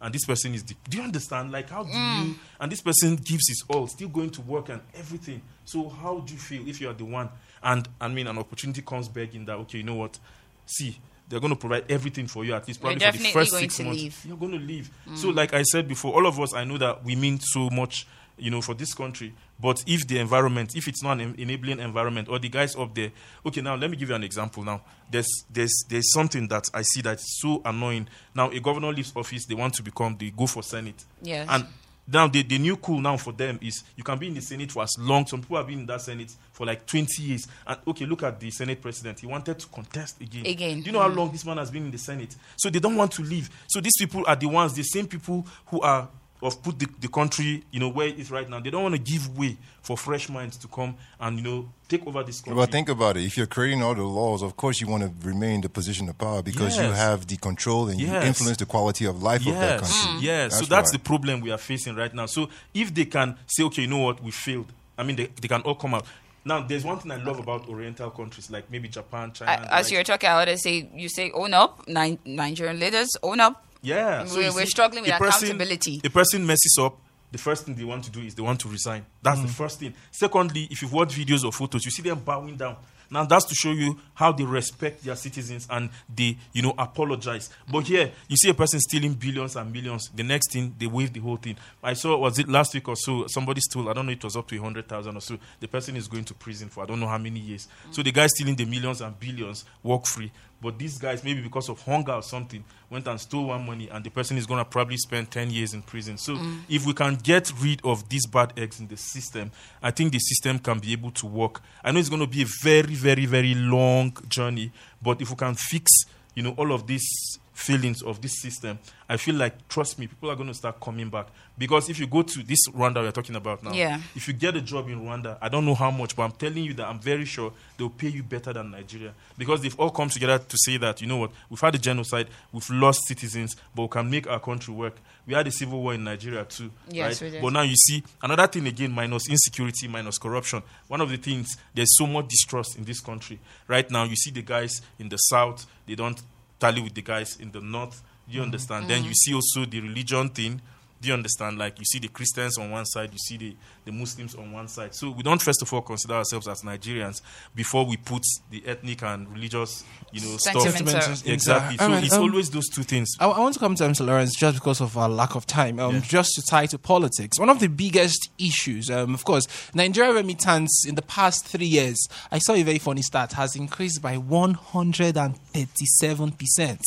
And this person is. The, do you understand? Like, how do you? Mm. And this person gives his all, still going to work and everything. So, how do you feel if you are the one? And I mean, an opportunity comes begging that okay, you know what? See, they're going to provide everything for you at least probably for the first going six to months. leave. You're going to leave. So, mm. like I said before, all of us, I know that we mean so much, you know, for this country. But if the environment, if it's not an enabling environment, or the guys up there, okay, now let me give you an example. Now, there's there's there's something that I see that's so annoying. Now, a governor leaves office, they want to become, they go for senate, Yes. and now the, the new cool now for them is you can be in the senate for as long. Some people have been in that senate for like 20 years. And okay, look at the senate president. He wanted to contest again. Again. Do you know how mm. long this man has been in the senate? So they don't want to leave. So these people are the ones, the same people who are of put the, the country, you know, where it is right now. They don't want to give way for fresh minds to come and you know take over this country. Well, think about it. If you're creating all the laws, of course you want to remain in the position of power because you have the control and you influence the quality of life of that Yes, country. Mm. yes. so That's that's why. the problem we are facing right now. So if they can say, okay, you know what, we failed. I mean, they, they can all come out. Now, there's one thing I love about Oriental countries like maybe Japan, China. I- as likes. you're talking, I would say you say own up, Ni- Nigerian leaders own up. Yeah, We're- we're struggling with person- accountability. A person messes up. The first thing they want to do is they want to resign. That's the mm. first thing. Secondly, if you've watched videos or photos, you see them bowing down. Now that's to show you how they respect their citizens and they, you know, apologize. But here, you see a person stealing billions and millions. The next thing, they waive the whole thing. I saw was it last week or so? Somebody stole. I don't know. It was up to a hundred thousand or so. The person is going to prison for I don't know how many years. Mm. So the guy stealing the millions and billions walk free. But these guys, maybe because of hunger or something, went and stole one money, and the person is going to probably spend 10 years in prison. So, mm. if we can get rid of these bad eggs in the system, I think the system can be able to work. I know it's going to be a very, very, very long journey, but if we can fix, you know, all of these failings of this system, I feel like, trust me, people are going to start coming back. Because if you go to this Rwanda we're talking about now, Yeah. if you get a job in Rwanda, I don't know how much, but I'm telling you that I'm very sure they'll pay you better than Nigeria because they've all come together to say that you know what we've had a genocide, we've lost citizens, but we can make our country work. We had a civil war in Nigeria too, Yes, right? But now you see another thing again, minus insecurity, minus corruption. One of the things there's so much distrust in this country right now. You see the guys in the south, they don't tally with the guys in the north. You mm-hmm. understand? Then mm-hmm. you see also the religion thing. Do you understand? Like you see the Christians on one side, you see the, the Muslims on one side. So we don't first of all consider ourselves as Nigerians before we put the ethnic and religious, you know, Sentiments stuff. into- Exactly. So right, it's um, always those two things. I, I want to come to Mr. Lawrence just because of our lack of time. Um, Yeah. Just to tie to politics, one of the biggest issues, um, of course, Nigeria remittance in the past three years, I saw a very funny stat, has increased by 137%.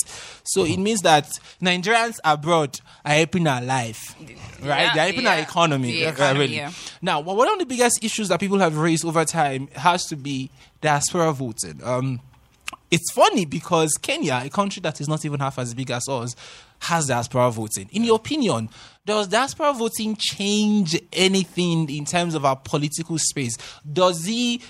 So it means that Nigerians abroad are helping our life, right? Yeah, They're helping our yeah. economy. The economy, really. yeah. Now, one of the biggest issues that people have raised over time has to be diaspora voting. Um, it's funny because Kenya, a country that is not even half as big as us, has diaspora voting. In your opinion, does diaspora voting change anything in terms of our political space? Does it,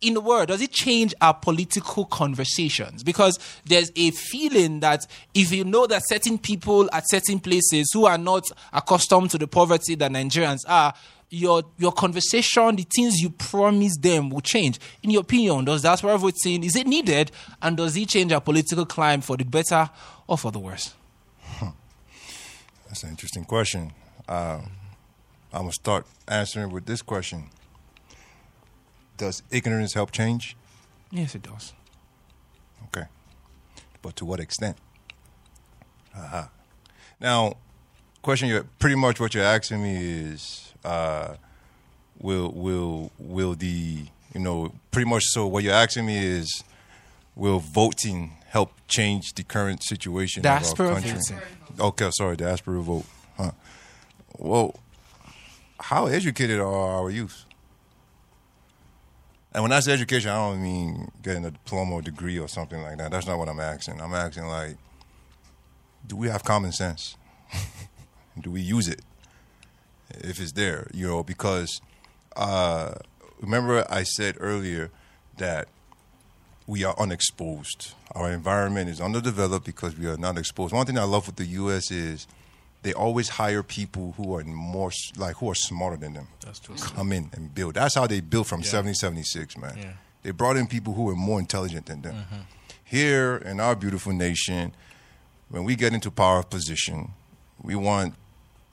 in the world, does it change our political conversations? Because there's a feeling that if you know that certain people at certain places who are not accustomed to the poverty that Nigerians are, your your conversation, the things you promise them will change. In your opinion, does diaspora voting is it needed, and does it change our political climate for the better or for the worse? That's an interesting question. Um, I'm gonna start answering with this question: Does ignorance help change? Yes, it does. Okay, but to what extent? Uh-huh. Now, question you pretty much what you're asking me is, uh, will will will the You know, pretty much. So what you're asking me is, will voting help change the current situation Diaspora of our country? voting. Okay, sorry, the diaspora vote. Huh. Well, how educated are our youth? And when I say education, I don't mean getting a diploma or degree or something like that. That's not what I'm asking. I'm asking like, do we have common sense? do we use it if it's there? You know, because uh, remember I said earlier that we are unexposed. Our environment is underdeveloped because we are not exposed. One thing I love with the U.S. is they always hire people who are more like who are smarter than them. That's true. Come in and build. That's how they built from Yeah. 1776, man. Yeah. They brought in people who were more intelligent than them. Mm-hmm. Here in our beautiful nation, when we get into power position, we want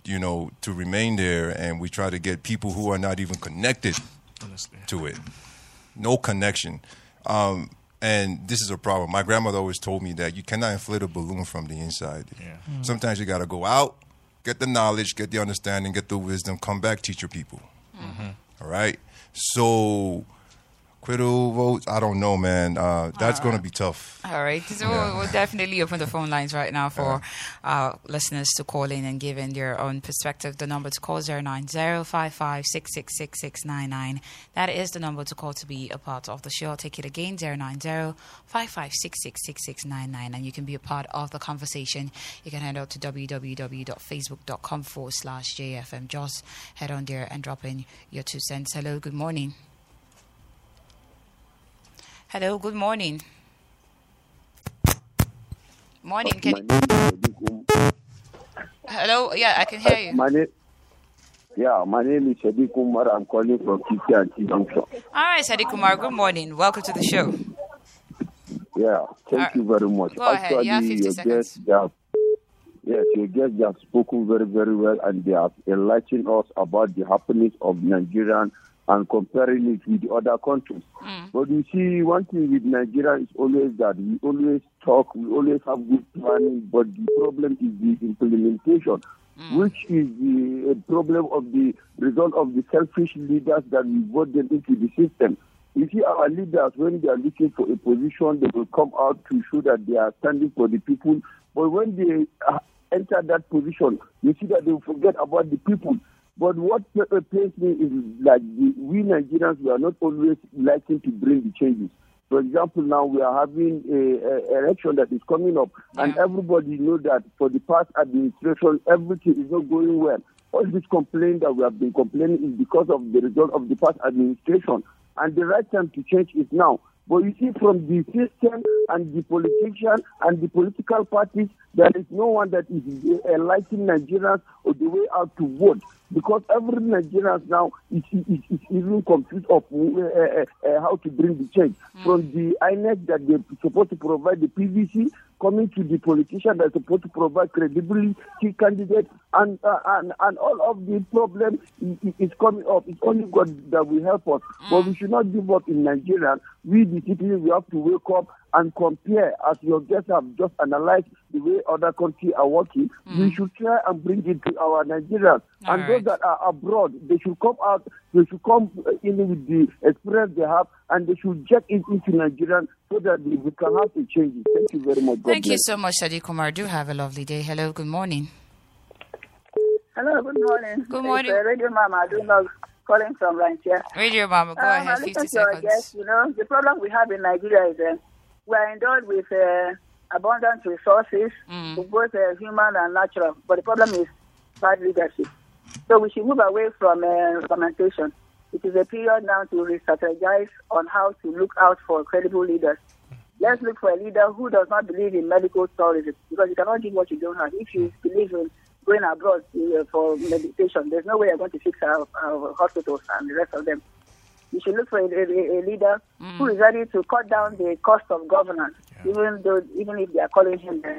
you know to remain there, and we try to get people who are not even connected to it. No connection. Um, and this is a problem. My grandmother always told me that you cannot inflate a balloon from the inside. Yeah. Hmm. Sometimes you got to go out, get the knowledge, get the understanding, get the wisdom, come back, teach your people. Mm-hmm. All right? So, acquittal votes, I don't know, man. Uh, that's going to be tough. All right. So we'll, we'll definitely open the phone lines right now for our listeners to call in and give in their own perspective. The number to call is 090-55666699. That is the number to call to be a part of the show. I'll take it again, 090-55666699. And you can be a part of the conversation. You can head out to www.facebook.com forward slash JFM. Just head on there and drop in your two cents. Hello, good morning. Hello, good morning. Morning. Can My name is Sadiq Hello. Yeah, I can hear you. My name, yeah, my name is Sadiq Umar. I'm calling from KTNT Junction. All right, Sadiq Umar. Good morning. Welcome to the show. Yeah, thank Alright. you very much. Go ahead. You have 50 your seconds. guests, have, yes, your guests have spoken very, very well, and they have enlightened us about the happenings of Nigeria and comparing it with other countries. Mm. But you see, one thing with Nigeria is always that we always talk, we always have good planning, but the problem is the implementation. Mm. Which is the problem of the result of the selfish leaders that we vote them into the system. You see, our leaders, when they are looking for a position, they will come out to show that they are standing for the people. But when they uh, enter that position, you see that they forget about the people. But what pains me is like the, we Nigerians, we are not always liking to bring the changes. For example, now we are having a, a election that is coming up, and everybody knows that for the past administration, everything is not going well. All this complaint that we have been complaining is because of the result of the past administration, and the right time to change is now. But you see, from the system and the politician and the political parties, there is no one that is enlightening Nigerians or the way out to vote. Because every Nigerian now is, is, is even confused of uh, uh, uh, how to bring the change. From the INEC that they're supposed to provide the PVC, coming to the politician that's supposed to provide credibility candidate, and, uh, and and all of the problem i- i- is coming up. It's only God that will help us. But we should not give up in Nigeria. We, the citizens, we have to wake up and compare, as your guests have just analyzed the way other countries are working. We should try and bring it to our Nigerians. All and right. those that are abroad, they should come out, they should come uh, in with the experience they have, and they should get it into Nigeria so that we we can have a change. Thank you very much. God Thank you bless. so much, Sadiq Umar. Do have a lovely day. Hello, good morning. Hello, good morning. Good morning. It's, uh, Radio Mama, I do not calling from Rantya. Radio Mama, go Um, I ahead. 50 seconds. guest, you know, the problem we have in Nigeria is uh, we are endowed with uh, abundant resources, Mm. both uh, human and natural, but the problem is bad leadership. So we should move away from uh, implementation. It is a period now to re-strategize on how to look out for credible leaders. Let's look for a leader who does not believe in medical tourism because you cannot give what you don't have. If you believe in going abroad uh, for meditation, there's no way you're going to fix our, our hospitals and the rest of them. You should look for a, a, a leader who is ready to cut down the cost of governance, even though even if they are calling him uh,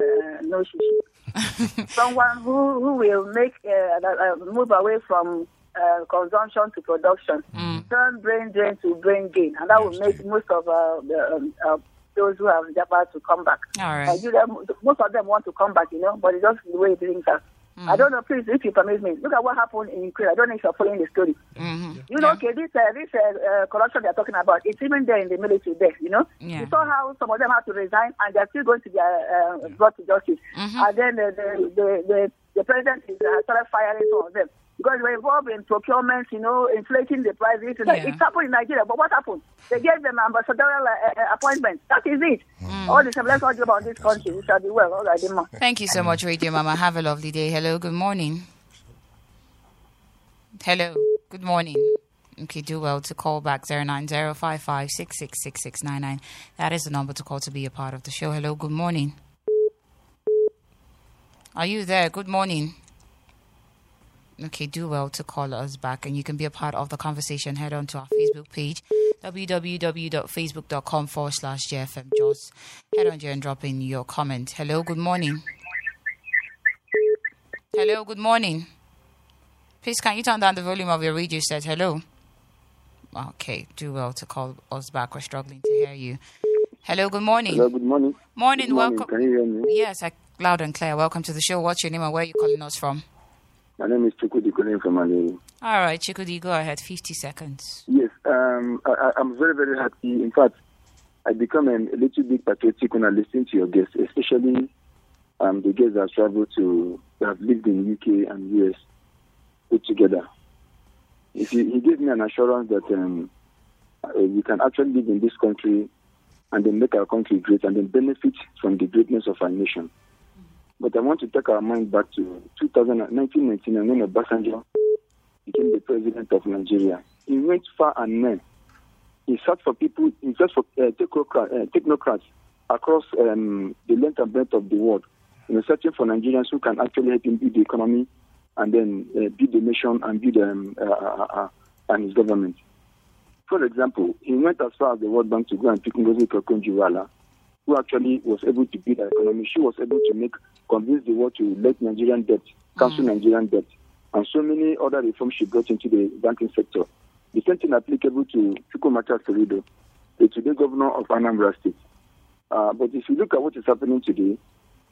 uh, no shishi. Someone who, who will make uh, uh, move away from uh, consumption to production, turn brain drain to brain gain, and that will make most of uh, the, um, uh, those who have Japa to come back. All right. Nigeria, most of them want to come back, you know, but it's just the way things are. I don't know, please, if you permit me. Look at what happened in Ukraine. I don't know if you're following the story. You know, okay, this uh, this uh, uh, corruption they're talking about, it's even there in the military there, you know? Yeah. You saw how some of them had to resign and they're still going to be uh, uh, brought to justice. And then the, the, the, the, the president is uh, started firing some of them. Because we're involved in procurements, you know, inflating the prices. Yeah. it's happened in Nigeria, but what happened? They gave them ambassadorial uh, uh, appointments. That is it. All the same, let's not about this country. We shall be well. All right, Emma. Thank you so much, Radio Mama. Have a lovely day. Hello, good morning. Hello, good morning. Okay, do well to call back 09055666699. That is the number to call to be a part of the show. Hello, good morning. Are you there? Good morning. Okay, do well to call us back and you can be a part of the conversation. Head on to our Facebook page, www.facebook.com forward slash JFM Jos. Head on there and drop in your comment. Hello, good morning. Hello, good morning. Please, can you turn down the volume of your radio set? Hello. Okay, do well to call us back. We're struggling to hear you. Hello, good morning. Hello, good morning. Morning, Good morning. welcome. Can you hear me? Yes, I, loud and clear. Welcome to the show. What's your name and where are you calling us from? My name is Chukudi Kunin from Malay. All right, Chikudi, go ahead. 50 seconds. Yes, um, I, I'm very, very happy. In fact, I become a little bit patriotic when I listen to your guests, especially um, the guests that have traveled to, that have lived in UK and US put together. If he, he gave me an assurance that um, uh, we can actually live in this country and then make our country great and then benefit from the greatness of our nation. But I want to take our mind back to 2000, 1999 when Obasanjo became the president of Nigeria. He went far and near. He searched for people, he searched for uh, technocrats, uh, technocrats across um, the length and breadth of the world, you know, searching for Nigerians who can actually help him build the economy and then uh, build the nation and build um, uh, uh, uh, and his government. For example, he went as far as the World Bank to go and pick Ngozi Okonjo-Iweala, who actually was able to build our economy. She was able to make convince the world to let Nigerian debt, cancel Nigerian debt, and so many other reforms she brought into the banking sector. The same thing applicable to Chukwumaka Soludo, the today governor of Anambra State. Uh, but if you look at what is happening today,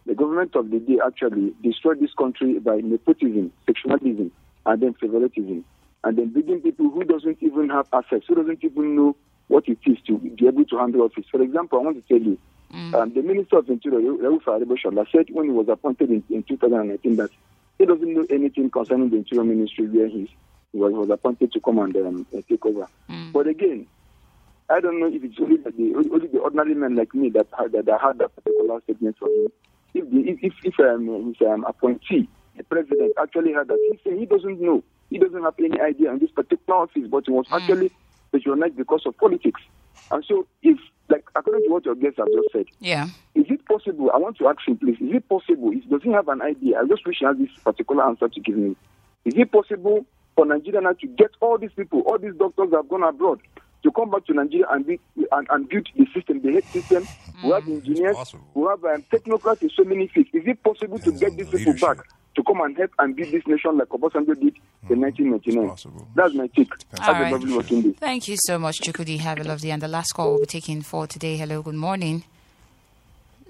the government of the day actually destroyed this country by nepotism, sectionalism, and then favoritism, and then bringing people who doesn't even have access, who doesn't even know what it is to be able to handle office. For example, I want to tell you, um, the Minister of Interior, Rauf Aregbesola, said when he was appointed in, in 2019 that he doesn't know anything concerning the Interior Ministry where he was, was appointed to come and um, uh, take over. But again, I don't know if it's only the, only the ordinary men like me that had, that had that particular statement from him. If the, if if, if um, his um, appointee, the president, actually had that, he said he doesn't know, he doesn't have any idea on this particular office, but he was actually patronized because of politics. And so, if like according to what your guests have just said, Yeah. is it possible? I want to ask him, please. Is it possible? Is, does he have an idea? I just wish he has this particular answer to give me. Is it possible for Nigeria now to get all these people, all these doctors that have gone abroad, to come back to Nigeria and, be, and, and build the system, the health system? We have engineers, possible. we have um, technocrats in so many fields. Is it possible to get these the people leadership. back to come and help and build this nation like Obasanjo did in 1999? That's my take. All Have right. a lovely working day. Thank you so much, Chukudi. Have a lovely and the last call we'll be taking for today. Hello, good morning.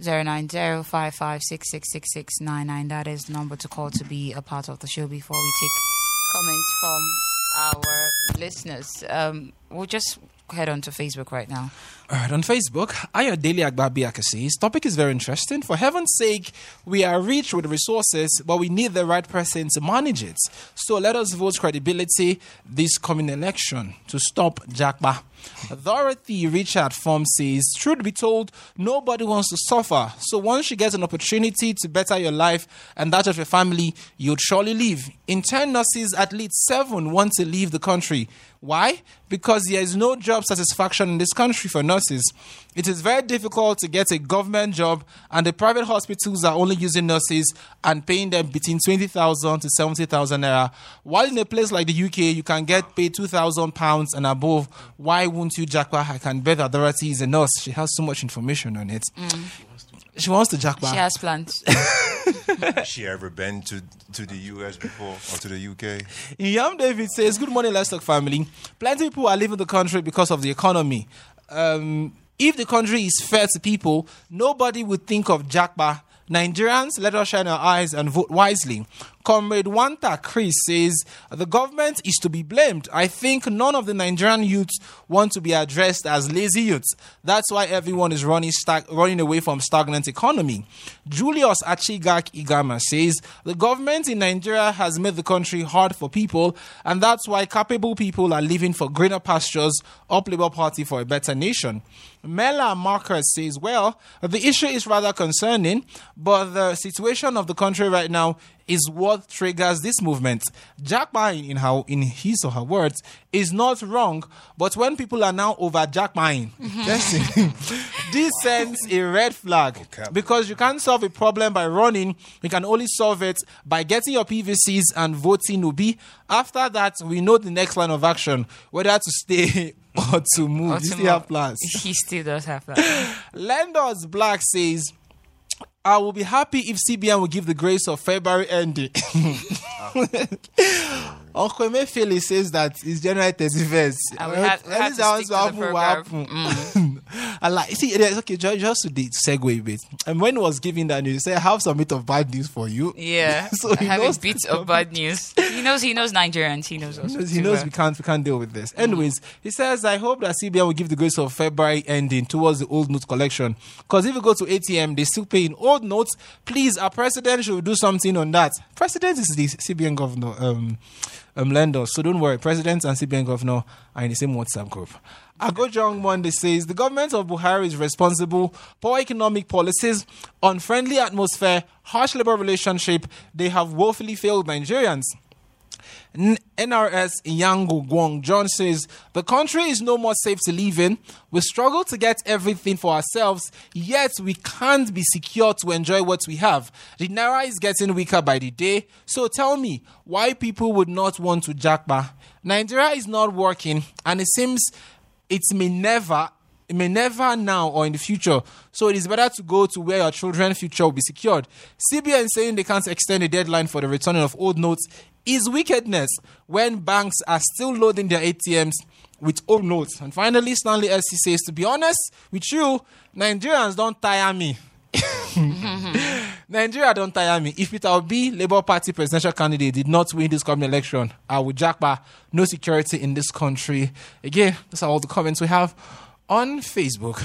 09055666699. That is the number to call to be a part of the show before we take comments from our listeners. Um, we'll just head on to Facebook right now. All right, on Facebook, Ayodele Agbabiaka says, topic is very interesting. For heaven's sake, we are rich with resources, but we need the right person to manage it. So let us vote credibility this coming election to stop Japa. Dorothy Richard Form says, truth be told, nobody wants to suffer. So once you get an opportunity to better your life and that of your family, you'd surely leave. In 10 nurses, at least 7 want to leave the country. Why? Because there is no job satisfaction in this country for nurses. It is very difficult to get a government job, and the private hospitals are only using nurses and paying them between 20,000 to 70,000 naira. While in a place like the UK, you can get paid 2,000 pounds and above. Why won't you, Japa? I can bet that is a nurse. She has so much information on it. Mm. She wants to Japa. She has plans. Has she ever been to, to the US before or to the UK? Yam David says, Good morning, Let's family. Plenty of people are leaving the country because of the economy. Um, if the country is fair to people, nobody would think of Japa. Nigerians, let us shine our eyes and vote wisely. Comrade Wanta Chris says the government is to be blamed. I think none of the Nigerian youths want to be addressed as lazy youths. That's why everyone is running stag- running away from stagnant economy. Julius Achigak Igama says the government in Nigeria has made the country hard for people, and that's why capable people are leaving for greener pastures. Up Labour Party for a better nation. Mela Marcus says, well, the issue is rather concerning, but the situation of the country right now is what triggers this movement. Jack buying, in, how, in his or her words, is not wrong, but when people are now over Jack buying, mm-hmm. this sends a red flag because you can't solve a problem by running, you can only solve it by getting your PVCs and voting Obi. After that, we know the next line of action, whether to stay or to move. Or you to still move. have plans. He still does have that. Lenders Black says, I will be happy if CBN will give the grace of February ending. Uncle Emefiele says that it's January 31st. And we had- we had to Anything stick to the will program. happen. Mm. I like, see, it is- okay, ju- just to the segue a bit. And when he was giving that news, he said, I have some bit of bad news for you. Yeah. So he I have a bit of bad news. He knows he knows Nigerians. He knows us. He knows, he knows we can't we can't deal with this. Anyways, he says I hope that CBN will give the grace of February ending towards the old note collection. Because if you go to ATM, they still pay in old notes. Please, our president should do something on that. President is the CBN governor, um, um, lender. So don't worry, president and CBN governor are in the same WhatsApp group. Agojong Monday says the government of Buhari is responsible. Poor economic policies, unfriendly atmosphere, harsh labor relationship. They have woefully failed Nigerians. NRS Yango Guang John says the country is no more safe to live in. We struggle to get everything for ourselves, yet we can't be secure to enjoy what we have. The naira is getting weaker by the day. So tell me why people would not want to japa. Nigeria is not working, and it seems it may never it may never now or in the future. So it is better to go to where your children's future will be secured. CBN saying they can't extend the deadline for the returning of old notes is wickedness when banks are still loading their ATMs with old notes. And finally, Stanley SC says, to be honest with you, Nigerians don't tire me. Nigeria don't tire me. If Peter Obi, Labour Party presidential candidate, did not win this coming election, I would japa no security in this country. Again, those are all the comments we have on Facebook.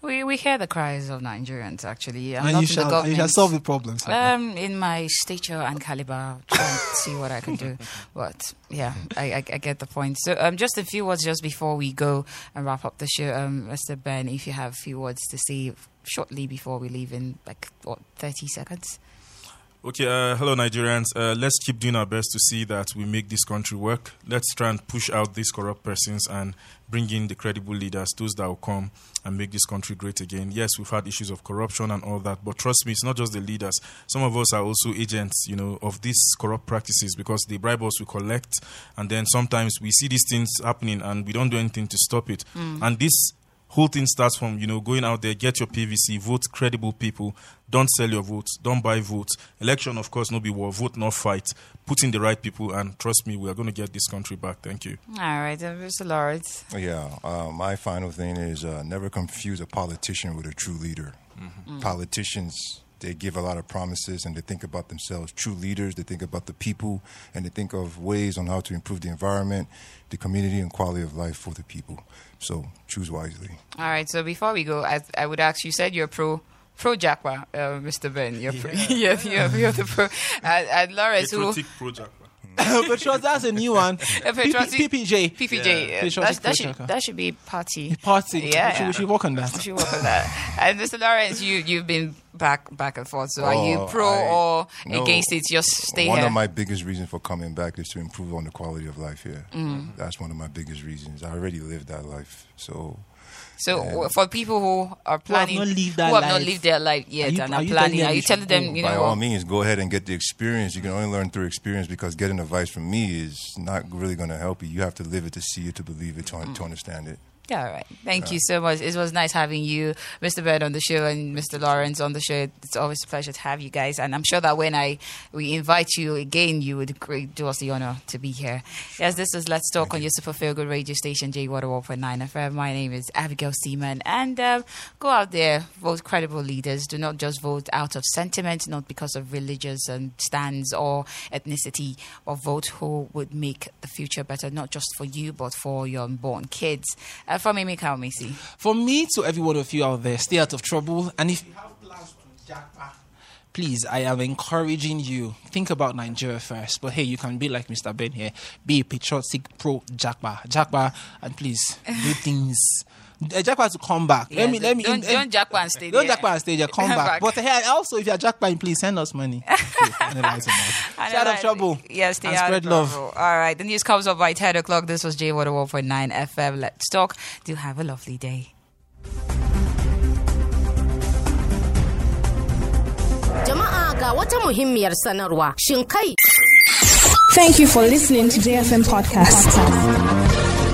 We we hear the cries of Nigerians actually. I'm And not you in shall, the and you shall solve the problems. Um, in my stature and caliber, try and see what I can do. But yeah, I, I, I get the point. So, um, just a few words just before we go and wrap up the show, um, Mr. Ben, if you have a few words to say shortly before we leave in like what thirty seconds. Okay, uh, hello Nigerians. Uh, let's keep doing our best to see that we make this country work. Let's try and push out these corrupt persons and bring in the credible leaders, those that will come and make this country great again. Yes, we've had issues of corruption and all that, but trust me, it's not just the leaders. Some of us are also agents, you know, of these corrupt practices because they bribe us, we collect, and then sometimes we see these things happening and we don't do anything to stop it. And this whole thing starts from you know going out there get your pvc vote credible people don't sell your votes don't buy votes election of course no be war vote not fight put in the right people and trust me we are going to get this country back thank you All right, uh, Mr. Lawrence. Yeah, uh, my final thing is uh, never confuse a politician with a true leader. Politicians, they give a lot of promises and they think about themselves. True leaders, they think about the people and they think of ways on how to improve the environment, the community, and quality of life for the people. So choose wisely. All right. So before we go, I, I would ask you said you're pro. Pro Japa, uh, Mr. Ben. You're pro. Yeah, you're, you're the pro. And, and Lawrence, who Patriotic project Patriots, that's a new one. Patriotic- PPJ. PPJ. Yeah. uh, that, that, should, that should be party. Party. Yeah, We should, yeah. we should work on that. We should work on that. And Mr. Lawrence, you you've been back back and forth. So are you Oh, pro I- or no. against it? Just stay one here. of my biggest reasons for coming back is to improve on the quality of life here. Mm. That's one of my biggest reasons. I already lived that life. So so w- for people who are planning, not lived that who have not lived their life yet are you- and are are you planning, telling them are you telling them, you by know, by all what? means, go ahead and get the experience. You can only learn through experience because getting advice from me is not really going to help you. You have to live it to see it, to believe it, to, Mm. to understand it. Yeah, all right. Thank you so much. It was nice having you, Mr. Bird, on the show and Mr. Lawrence on the show. It's always a pleasure to have you guys, and I'm sure that when I we invite you again, you would do us the honor to be here. Yes, this is Let's Talk on your Super Feel Good radio station, J Water 1.9 FM. My name is Abigail Seaman, and um, go out there, vote credible leaders. Do not just vote out of sentiment, not because of religious and stands or ethnicity, but vote who would make the future better, not just for you, but for your unborn kids. Uh, from Amy Macy. For me, to every one of you out there, stay out of trouble. And if you have plans to please, I am encouraging you. Think about Nigeria first. But hey, you can be like Mr. Ben here. Be a patriotic pro japa. Japa, and please do things. Uh, japa to come back. Yeah, let me, let me. don't, in- don't japa and stay Don't there. japa and stay there. Come Come back. back. But hey, also, if you're jackpotting, please send us money. Okay, and a light on that. I Stay out of trouble. Yes, stay and out spread of love. trouble. All right, the news comes up by 10 o'clock. This was J Water 1.9 FM. Let's talk. Do have a lovely day. Jama'a ga wata muhimmiyar sanarwa. Shin kai Thank you for listening to JFM Podcast.